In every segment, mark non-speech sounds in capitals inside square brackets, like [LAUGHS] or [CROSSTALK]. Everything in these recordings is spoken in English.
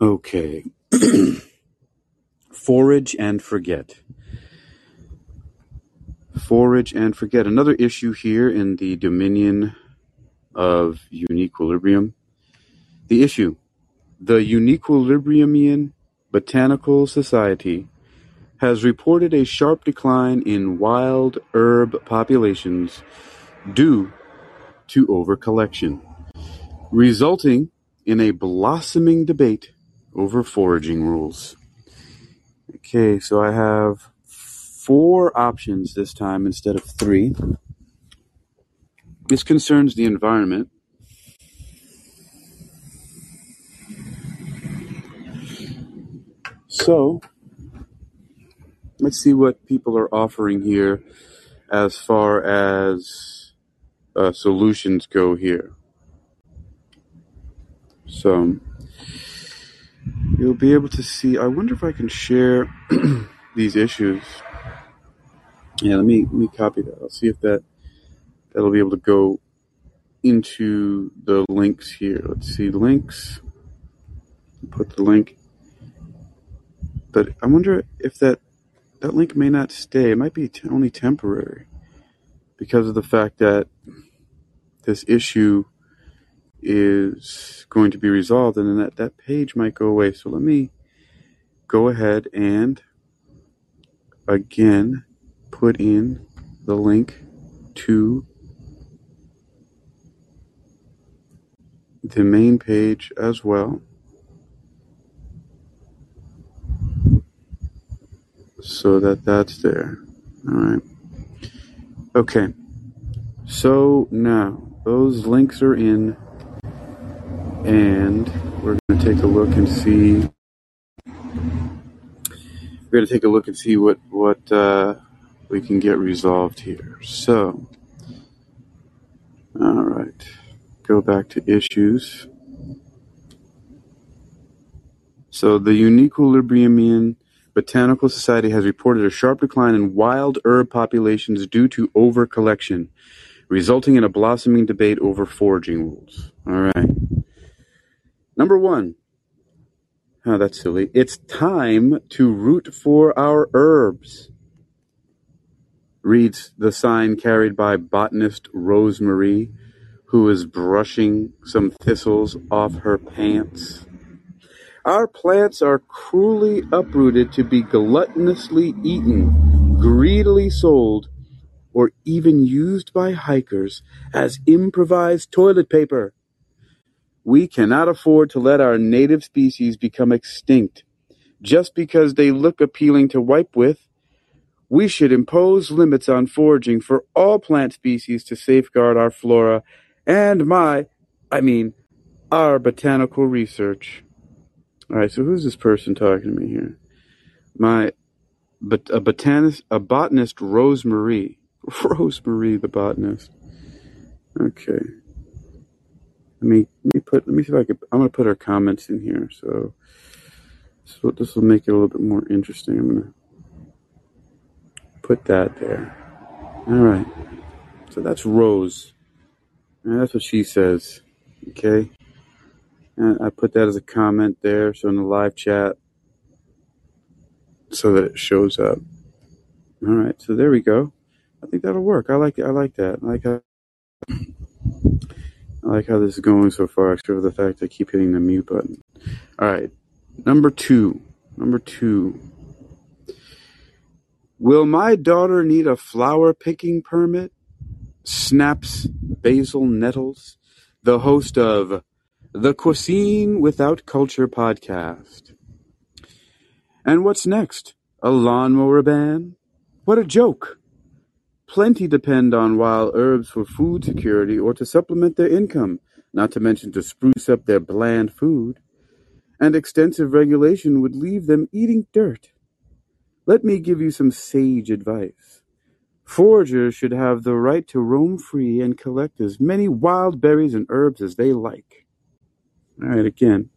Okay. [CLEARS THROAT] Forage and forget. Forage and forget. Another issue here in the dominion of Uniquilibrium. The issue. The Uniquilibriumian Botanical Society has reported a sharp decline in wild herb populations due to overcollection, resulting in a blossoming debate over foraging rules. Okay, so I have four options this time instead of three. This concerns the environment. So, let's see what people are offering here as far as uh, solutions go here. So, you'll be able to see. I wonder if I can share [CLEARS THROAT] these issues. Yeah, let me let me copy that. I'll see if that that'll be able to go into the links here. Let's see links. Put the link. But I wonder if that that link may not stay. It might be t- only temporary because of the fact that this issue is going to be resolved and then that, that page might go away. So let me go ahead and again put in the link to the main page as well. So that that's there. All right. Okay. So now those links are in and we're going to take a look and see. We're going to take a look and see what what uh, we can get resolved here. So, all right, go back to issues. So the Uniquilibriumian Botanical Society has reported a sharp decline in wild herb populations due to overcollection, resulting in a blossoming debate over foraging rules. All right. Number one. Oh, that's silly. It's time to root for our herbs. Reads the sign carried by botanist Rosemary, who is brushing some thistles off her pants. Our plants are cruelly uprooted to be gluttonously eaten, greedily sold, or even used by hikers as improvised toilet paper. We cannot afford to let our native species become extinct just because they look appealing to wipe with. We should impose limits on foraging for all plant species to safeguard our flora and my, I mean, our botanical research. All right, so who's this person talking to me here? My, but a botanist, a botanist, Rosemary. [LAUGHS] Rosemary, the botanist. Okay. Let me let me put let me see if I could. I'm gonna put our comments in here, so so this will make it a little bit more interesting. I'm gonna put that there. All right. So that's Rose. And that's what she says. Okay. And I put that as a comment there, so in the live chat, so that it shows up. All right. So there we go. I think that'll work. I like I like that. I like how I like how this is going so far, except for the fact I keep hitting the mute button. All right. Number two. Number two. Will my daughter need a flower picking permit? Snaps Basil Nettles, the host of the Cuisine Without Culture podcast. And what's next? A lawnmower ban? What a joke! Plenty depend on wild herbs for food security or to supplement their income, not to mention to spruce up their bland food. And extensive regulation would leave them eating dirt. Let me give you some sage advice. Foragers should have the right to roam free and collect as many wild berries and herbs as they like. All right, again,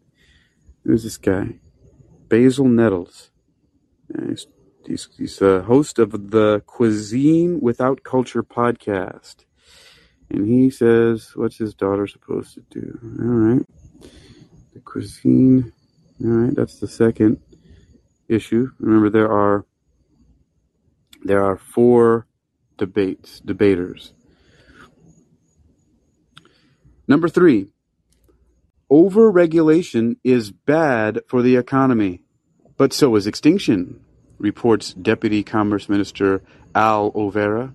who's this guy? Basil Nettles. He's he's, host of the Cuisine Without Culture podcast. And he says, what's his daughter supposed to do? All right. The Cuisine All right, that's the second issue. Remember, there are there are four debates debaters. Number three, overregulation is bad for the economy, but so is extinction, reports Deputy Commerce Minister Aloe Vera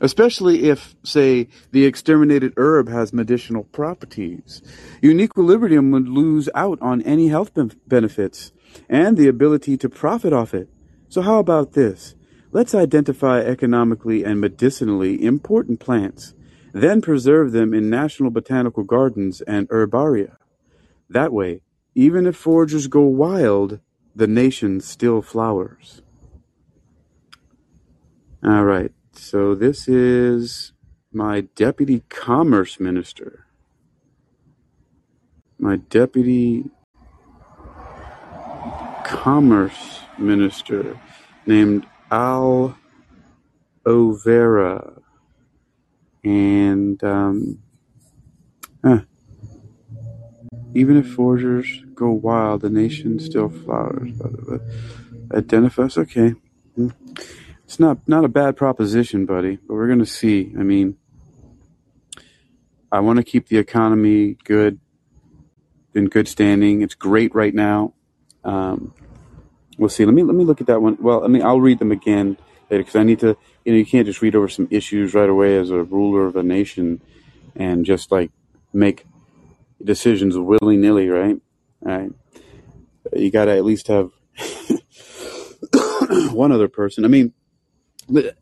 especially if, say, the exterminated herb has medicinal properties. Uniquilibrium would lose out on any health benefits and the ability to profit off it. So how about this? Let's identify economically and medicinally important plants, then preserve them in national botanical gardens and herbaria. That way, even if foragers go wild, the nation still flowers. All right. So this is my deputy commerce minister. My deputy commerce minister named Aloe Vera. And um, even if foragers go wild, the nation still flowers. Identify us, okay. It's not not a bad proposition, buddy, but we're to see. I mean, I want to keep the economy good, in good standing. It's great right now. Um, we'll see. Let me let me look at that one. Well, I mean, I'll read them again later because I need to. You know, you can't just read over some issues right away as a ruler of a nation and just like make decisions willy nilly, right? Right. You got to at least have [COUGHS] one other person. I mean,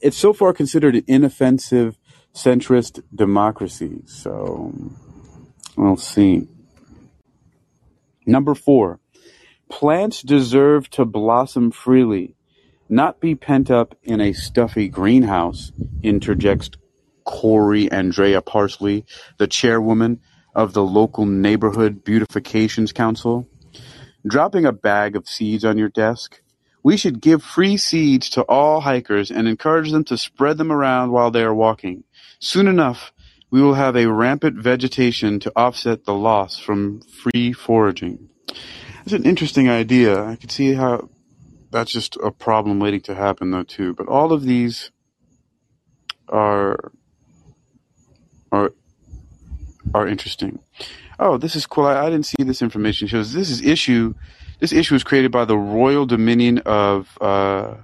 it's so far considered an inoffensive centrist democracy. So we'll see. Number four, plants deserve to blossom freely, not be pent up in a stuffy greenhouse, interjects Corey Andrea Parsley, the chairwoman of the local neighborhood beautifications council. Dropping a bag of seeds on your desk we should give free seeds to all hikers and encourage them to spread them around while they are walking. Soon enough, we will have a rampant vegetation to offset the loss from free foraging. It's an interesting idea. I can see how that's just a problem waiting to happen though too. But all of these are are are interesting. Oh, this is cool. I, I didn't see this information. Shows this is issue this issue was created by the Royal Dominion of uh,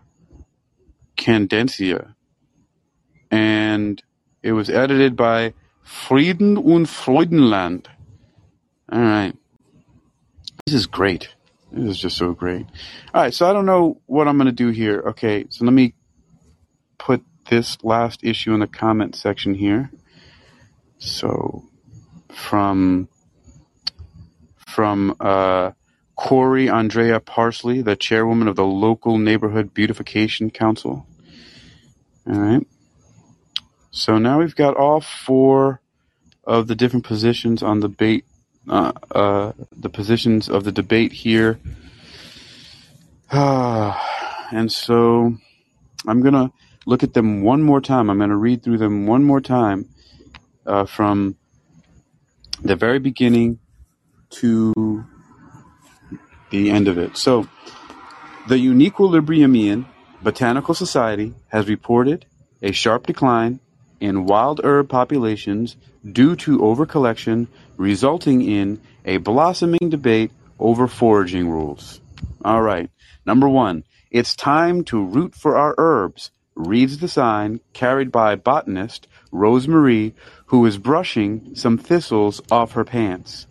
Candencia, and it was edited by Frieden und Freudenland. All right. This is great. This is just so great. All right, so I don't know what I'm going to do here. Okay, so let me put this last issue in the comment section here. So from from uh, Corey Andrea Parsley, the chairwoman of the local neighborhood beautification council. All right. So now we've got all four of the different positions on the debate, uh, uh, the positions of the debate here. [SIGHS] and so I'm going to look at them one more time. I'm going to read through them one more time uh, from the very beginning to the end of it. So, the Uniquilibriumian Botanical Society has reported a sharp decline in wild herb populations due to overcollection, resulting in a blossoming debate over foraging rules. All right, number one, it's time to root for our herbs, reads the sign carried by botanist Rosemary, who is brushing some thistles off her pants.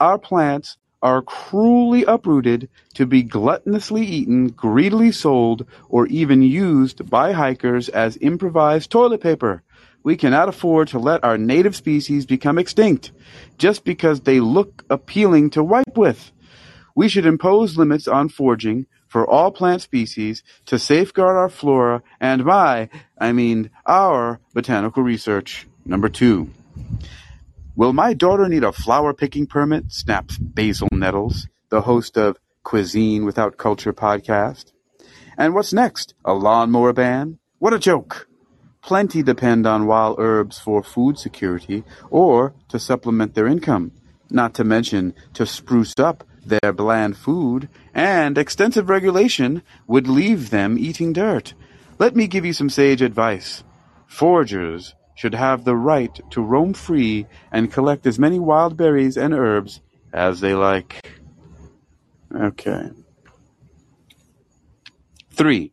Our plants are cruelly uprooted to be gluttonously eaten, greedily sold, or even used by hikers as improvised toilet paper. We cannot afford to let our native species become extinct just because they look appealing to wipe with. We should impose limits on foraging for all plant species to safeguard our flora and my, I mean, our botanical research. Number two. Will my daughter need a flower picking permit? snaps Basil Nettles, the host of Cuisine Without Culture podcast. And what's next? A lawnmower ban? What a joke! Plenty depend on wild herbs for food security or to supplement their income, not to mention to spruce up their bland food, and extensive regulation would leave them eating dirt. Let me give you some sage advice. Foragers should have the right to roam free and collect as many wild berries and herbs as they like. Okay. Three,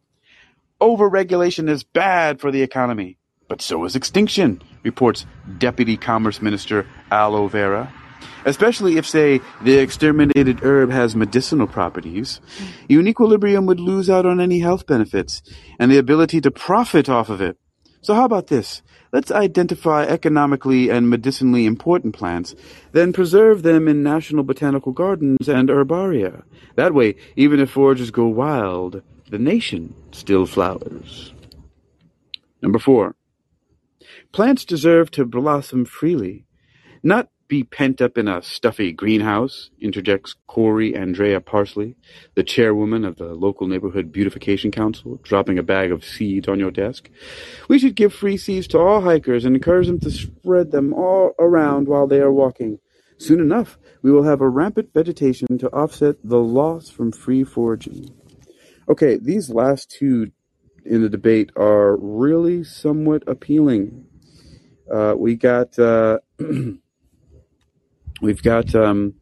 overregulation is bad for the economy, but so is extinction, reports Deputy Commerce Minister Aloe Vera. Especially if, say, the exterminated herb has medicinal properties, Uniquilibrium would lose out on any health benefits and the ability to profit off of it. So how about this? Let's identify economically and medicinally important plants, then preserve them in national botanical gardens and herbaria. That way, even if foragers go wild, the nation still flowers. Number four. Plants deserve to blossom freely, not be pent up in a stuffy greenhouse, interjects Corey Andrea Parsley, the chairwoman of the local neighborhood beautification council, dropping a bag of seeds on your desk. We should give free seeds to all hikers and encourage them to spread them all around while they are walking. Soon enough, we will have a rampant vegetation to offset the loss from free foraging. Okay, these last two in the debate are really somewhat appealing. Uh, we got uh, [CLEARS THROAT] we've got um,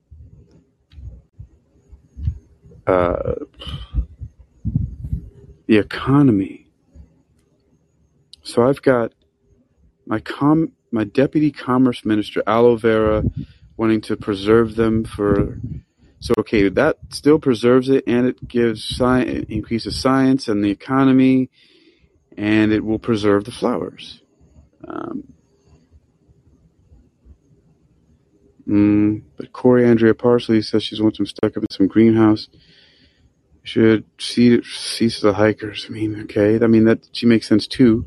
uh, the economy. So I've got my com my deputy commerce minister Aloe Vera wanting to preserve them for so okay that still preserves it and it gives science increases science and the economy and it will preserve the flowers um, Mm, but Corey Andrea Parsley says she wants them stuck up in some greenhouse. Should see cease the hikers. I mean, okay. I mean that she makes sense too.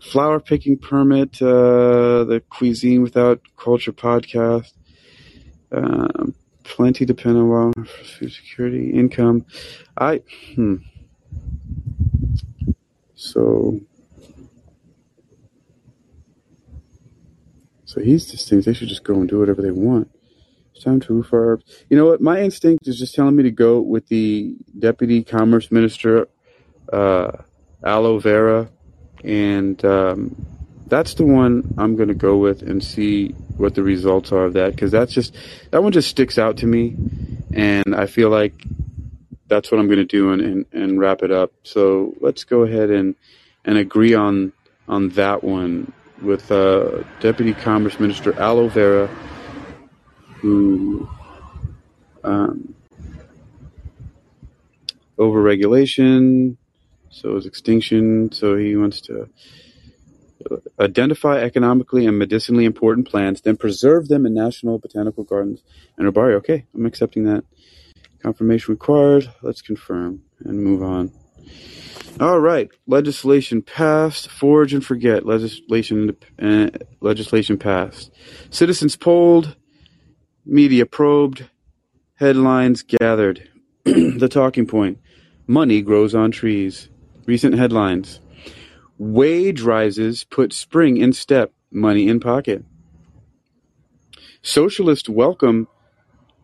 Flower picking permit. Uh, the cuisine without culture podcast. Um, plenty depend on well food security, income. I hmm. So So he's just thinks they should just go and do whatever they want. It's time to refarb. You know what? My instinct is just telling me to go with the deputy commerce minister, uh, Aloe Vera, and um, that's the one I'm going to go with and see what the results are of that because that's just that one just sticks out to me, and I feel like that's what I'm going to do and, and, and wrap it up. So let's go ahead and and agree on on that one with uh, Deputy Commerce Minister Aloe Vera, who um, overregulation, so is extinction. So he wants to identify economically and medicinally important plants, then preserve them in national botanical gardens and herbaria. Okay, I'm accepting that. Confirmation required. Let's confirm and move on. All right, legislation passed. Forge and forget. Legislation uh, legislation passed. Citizens polled. Media probed. Headlines gathered. [CLEARS THROAT] the talking point: Money grows on trees. Recent headlines: Wage rises put spring in step. Money in pocket. Socialists welcome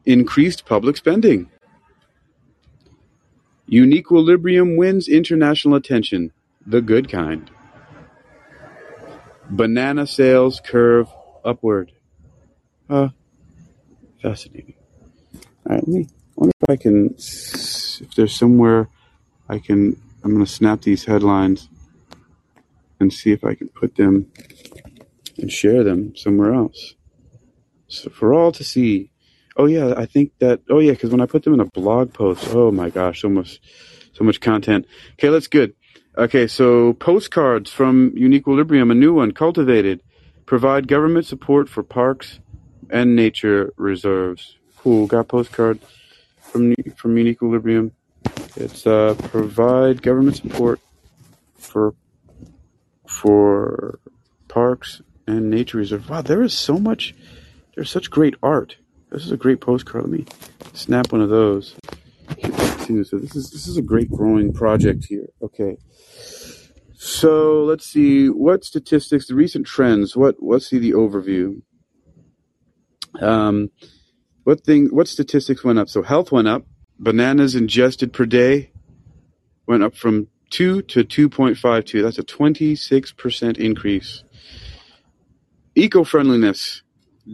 increased public spending. Uniquilibrium wins international attention, the good kind. Banana sales curve upward. Uh, fascinating. All right, let me wonder if I can, if there's somewhere I can, I'm going to snap these headlines and see if I can put them and share them somewhere else. So for all to see. Oh yeah, I think that. Oh yeah, because when I put them in a blog post, oh my gosh, so much, so much content. Okay, that's good. Okay, so postcards from Uniquilibrium, a new one, cultivated, provide government support for parks and nature reserves. Cool, got postcard from from Uniquilibrium. It's uh, provide government support for for parks and nature reserves. Wow, there is so much. There's such great art. This is a great postcard. Let me snap one of those. So this is this is a great growing project here. Okay. So let's see what statistics, the recent trends. What let's see the overview. Um, What thing? What statistics went up? So health went up. Bananas ingested per day went up from two to two point five two. That's a twenty six percent increase. Eco friendliness.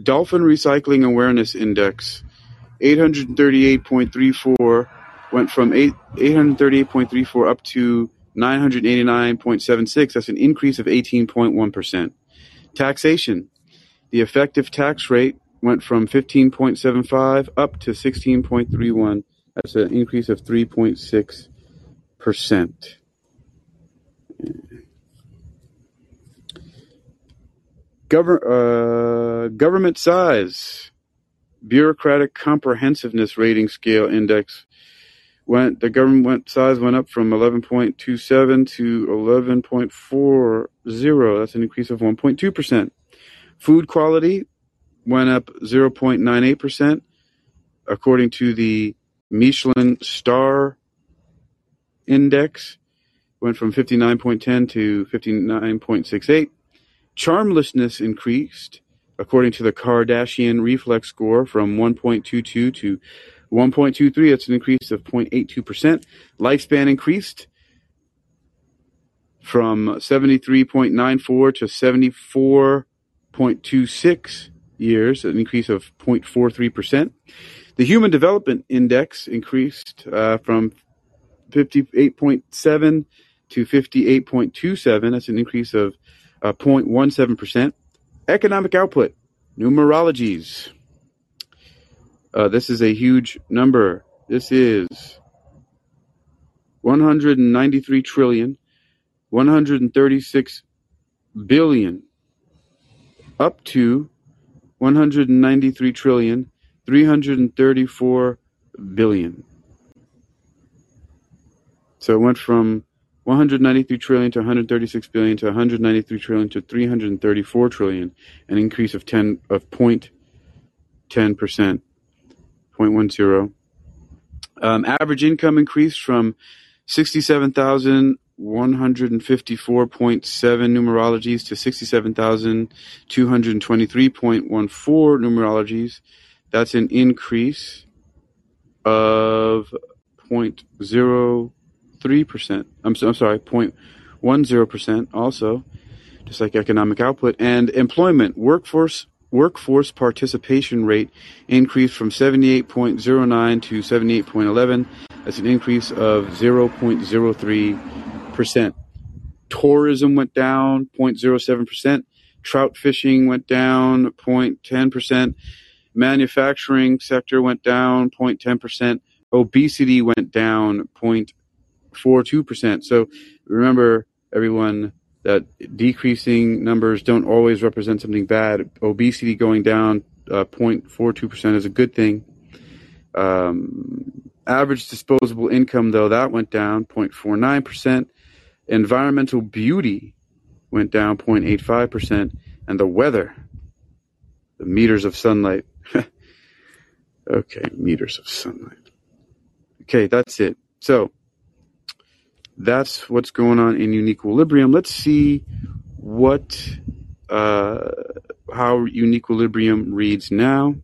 Dolphin Recycling Awareness Index, 838.34, went from 8, 838.34 up to 989.76. That's an increase of 18.1%. Taxation. The effective tax rate went from 15.75 up to 16.31. That's an increase of 3.6%. Gover- uh, government size, bureaucratic comprehensiveness rating scale index went. The government size went up from 11.27 to 11.40. That's an increase of 1.2 percent. Food quality went up 0.98 percent, according to the Michelin Star Index. Went from 59.10 to 59.68. Charmlessness increased, according to the Kardashian Reflex score, from 1.22 to 1.23. That's an increase of 0.82%. Lifespan increased from 73.94 to 74.26 years, an increase of 0.43%. The Human Development Index increased uh, from 58.7 to 58.27. That's an increase of uh, 0.17%. Economic output, numerologies. Uh, this is a huge number. This is 193 trillion, 136 billion, up to 193 trillion, 334 billion. So it went from 193 trillion to 136 billion to 193 trillion to 334 trillion, an increase of 10 of point 10 percent, 0.10. Um, average income increased from 67,154.7 numerologies to 67,223.14 numerologies. That's an increase of 0.0 three percent. I'm, so, I'm sorry, 0.10 percent. Also, just like economic output and employment workforce workforce participation rate increased from 78.09 to 78.11. That's an increase of 0.03 percent. Tourism went down 0.07 percent. Trout fishing went down 0.10 percent. Manufacturing sector went down 0.10 percent. Obesity went down 0.0 0.42%. So remember, everyone, that decreasing numbers don't always represent something bad. Obesity going down uh, 0.42% is a good thing. Um, average disposable income, though, that went down 0.49%. Environmental beauty went down 0.85%. And the weather, the meters of sunlight. [LAUGHS] okay, meters of sunlight. Okay, that's it. So, that's what's going on in Uniquilibrium. Let's see what uh, how Uniquilibrium reads now.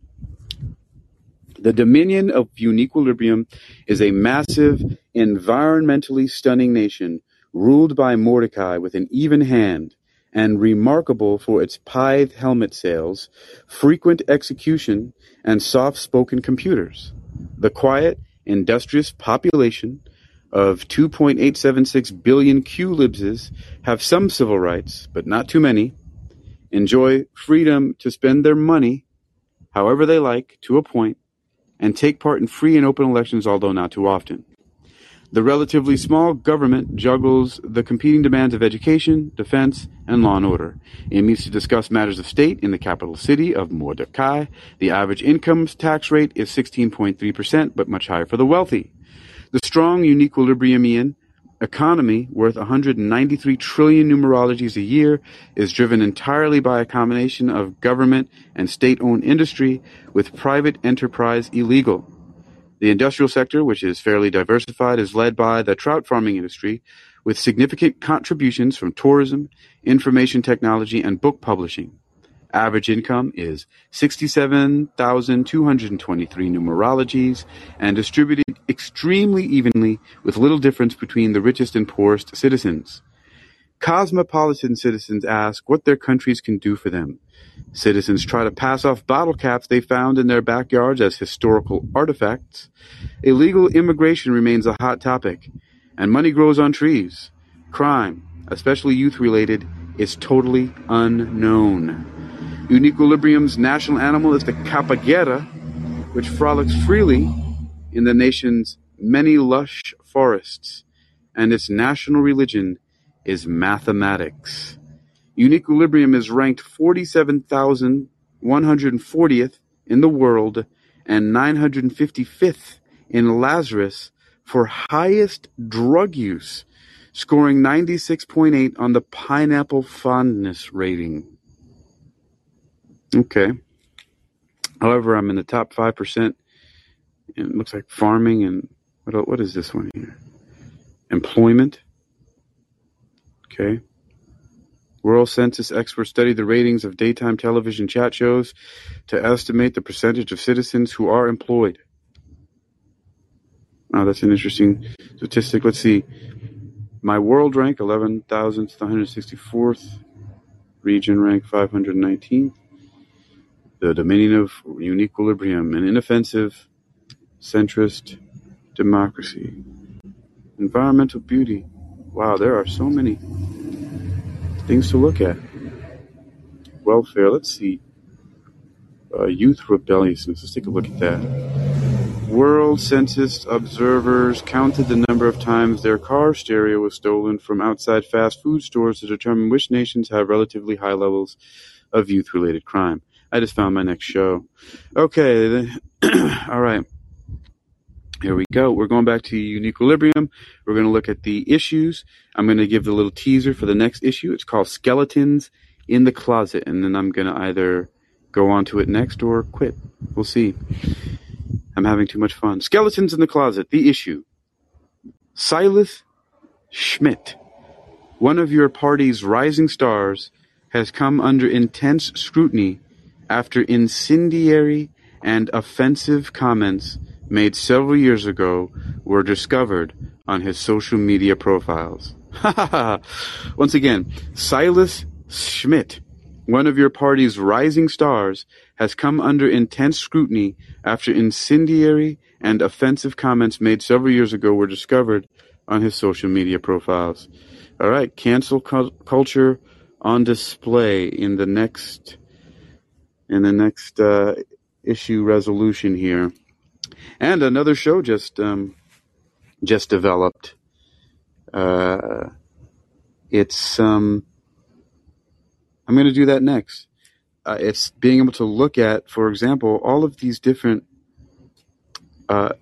The dominion of Uniquilibrium is a massive, environmentally stunning nation ruled by Mordecai with an even hand and remarkable for its pith helmet sales, frequent execution, and soft-spoken computers. The quiet, industrious population of 2.876 billion QLibses have some civil rights, but not too many, enjoy freedom to spend their money however they like to a point, and take part in free and open elections, although not too often. The relatively small government juggles the competing demands of education, defense, and law and order. It meets to discuss matters of state in the capital city of Mordecai. The average income tax rate is 16.3%, but much higher for the wealthy. The strong Uniquilibriumian economy, worth 193 trillion numerologies a year, is driven entirely by a combination of government and state-owned industry with private enterprise illegal. The industrial sector, which is fairly diversified, is led by the trout farming industry, with significant contributions from tourism, information technology, and book publishing. Average income is 67,223 numerologies and distributed extremely evenly with little difference between the richest and poorest citizens. Cosmopolitan citizens ask what their countries can do for them. Citizens try to pass off bottle caps they found in their backyards as historical artifacts. Illegal immigration remains a hot topic, and money grows on trees. Crime, especially youth related, is totally unknown. Uniquilibrium's national animal is the capagera, which frolics freely in the nation's many lush forests, and its national religion is mathematics. Uniquilibrium is ranked 47,140th in the world and 955th in Lazarus for highest drug use, scoring 96.8 on the pineapple fondness rating. Okay. However, I'm in the top 5%. It looks like farming and what, what is this one here? Employment. Okay. World Census experts study the ratings of daytime television chat shows to estimate the percentage of citizens who are employed. Oh, that's an interesting statistic. Let's see. My world rank, 11,164th. Region rank, 519th the dominion of uniquilibrium, an inoffensive, centrist democracy. Environmental beauty. Wow, there are so many things to look at. Welfare, let's see. Uh, youth rebelliousness, let's take a look at that. World Census observers counted the number of times their car stereo was stolen from outside fast food stores to determine which nations have relatively high levels of youth related crime. I just found my next show. Okay, [CLEARS THROAT] all right. Here we go. We're going back to Uniquilibrium. We're going to look at the issues. I'm going to give the little teaser for the next issue. It's called Skeletons in the Closet, and then I'm going to either go on to it next or quit. We'll see. I'm having too much fun. Skeletons in the Closet, the issue. Silas Schmidt, one of your party's rising stars, has come under intense scrutiny after incendiary and offensive comments made several years ago were discovered on his social media profiles. [LAUGHS] Once again, Silas Schmidt, one of your party's rising stars, has come under intense scrutiny after incendiary and offensive comments made several years ago were discovered on his social media profiles. All right, cancel cu- culture on display in the next in the next uh, issue resolution here. And another show just um, just developed. Uh, it's um, I'm going to do that next. Uh, it's being able to look at, for example, all of these different uh,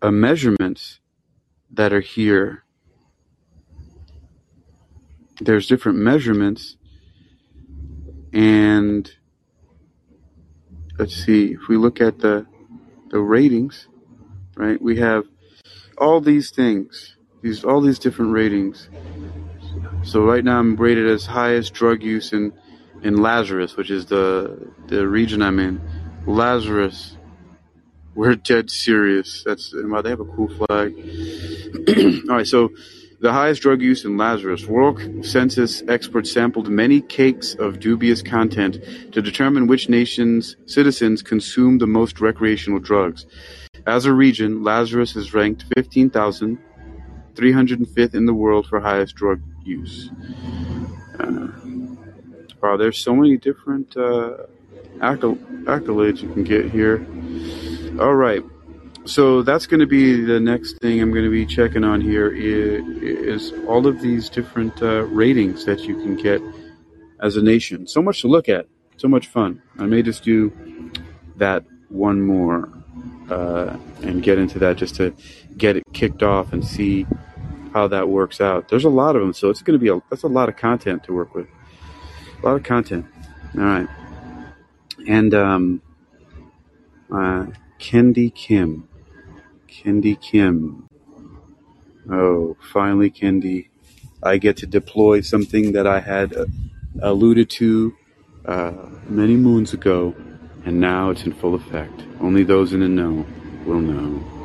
uh measurements that are here. There's different measurements and let's see, if we look at the the ratings, right? We have all these things, these all these different ratings. So right now I'm rated as highest drug use in in Lazarus, which is the the region I'm in. Lazarus, we're dead serious. That's they have a cool flag. [CLEARS THROAT] all right, so the highest drug use in Lazarus, World Census experts sampled many cakes of dubious content to determine which nation's citizens consume the most recreational drugs. As a region, Lazarus is ranked 15,305th in the world for highest drug use. Uh, wow, there's so many different uh, accolades you can get here. All right so that's going to be the next thing I'm going to be checking on here is, is all of these different uh, ratings that you can get as a nation. So much to look at, so much fun. I may just do that one more uh, and get into that just to get it kicked off and see how that works out. There's a lot of them, so it's going to be a that's a lot of content to work with. A lot of content. All right, and um, uh, Kendi Kim. Kendi Kim. Oh, finally, Kendi. I get to deploy something that I had uh, alluded to uh, many moons ago, and now it's in full effect. Only those in the know will know.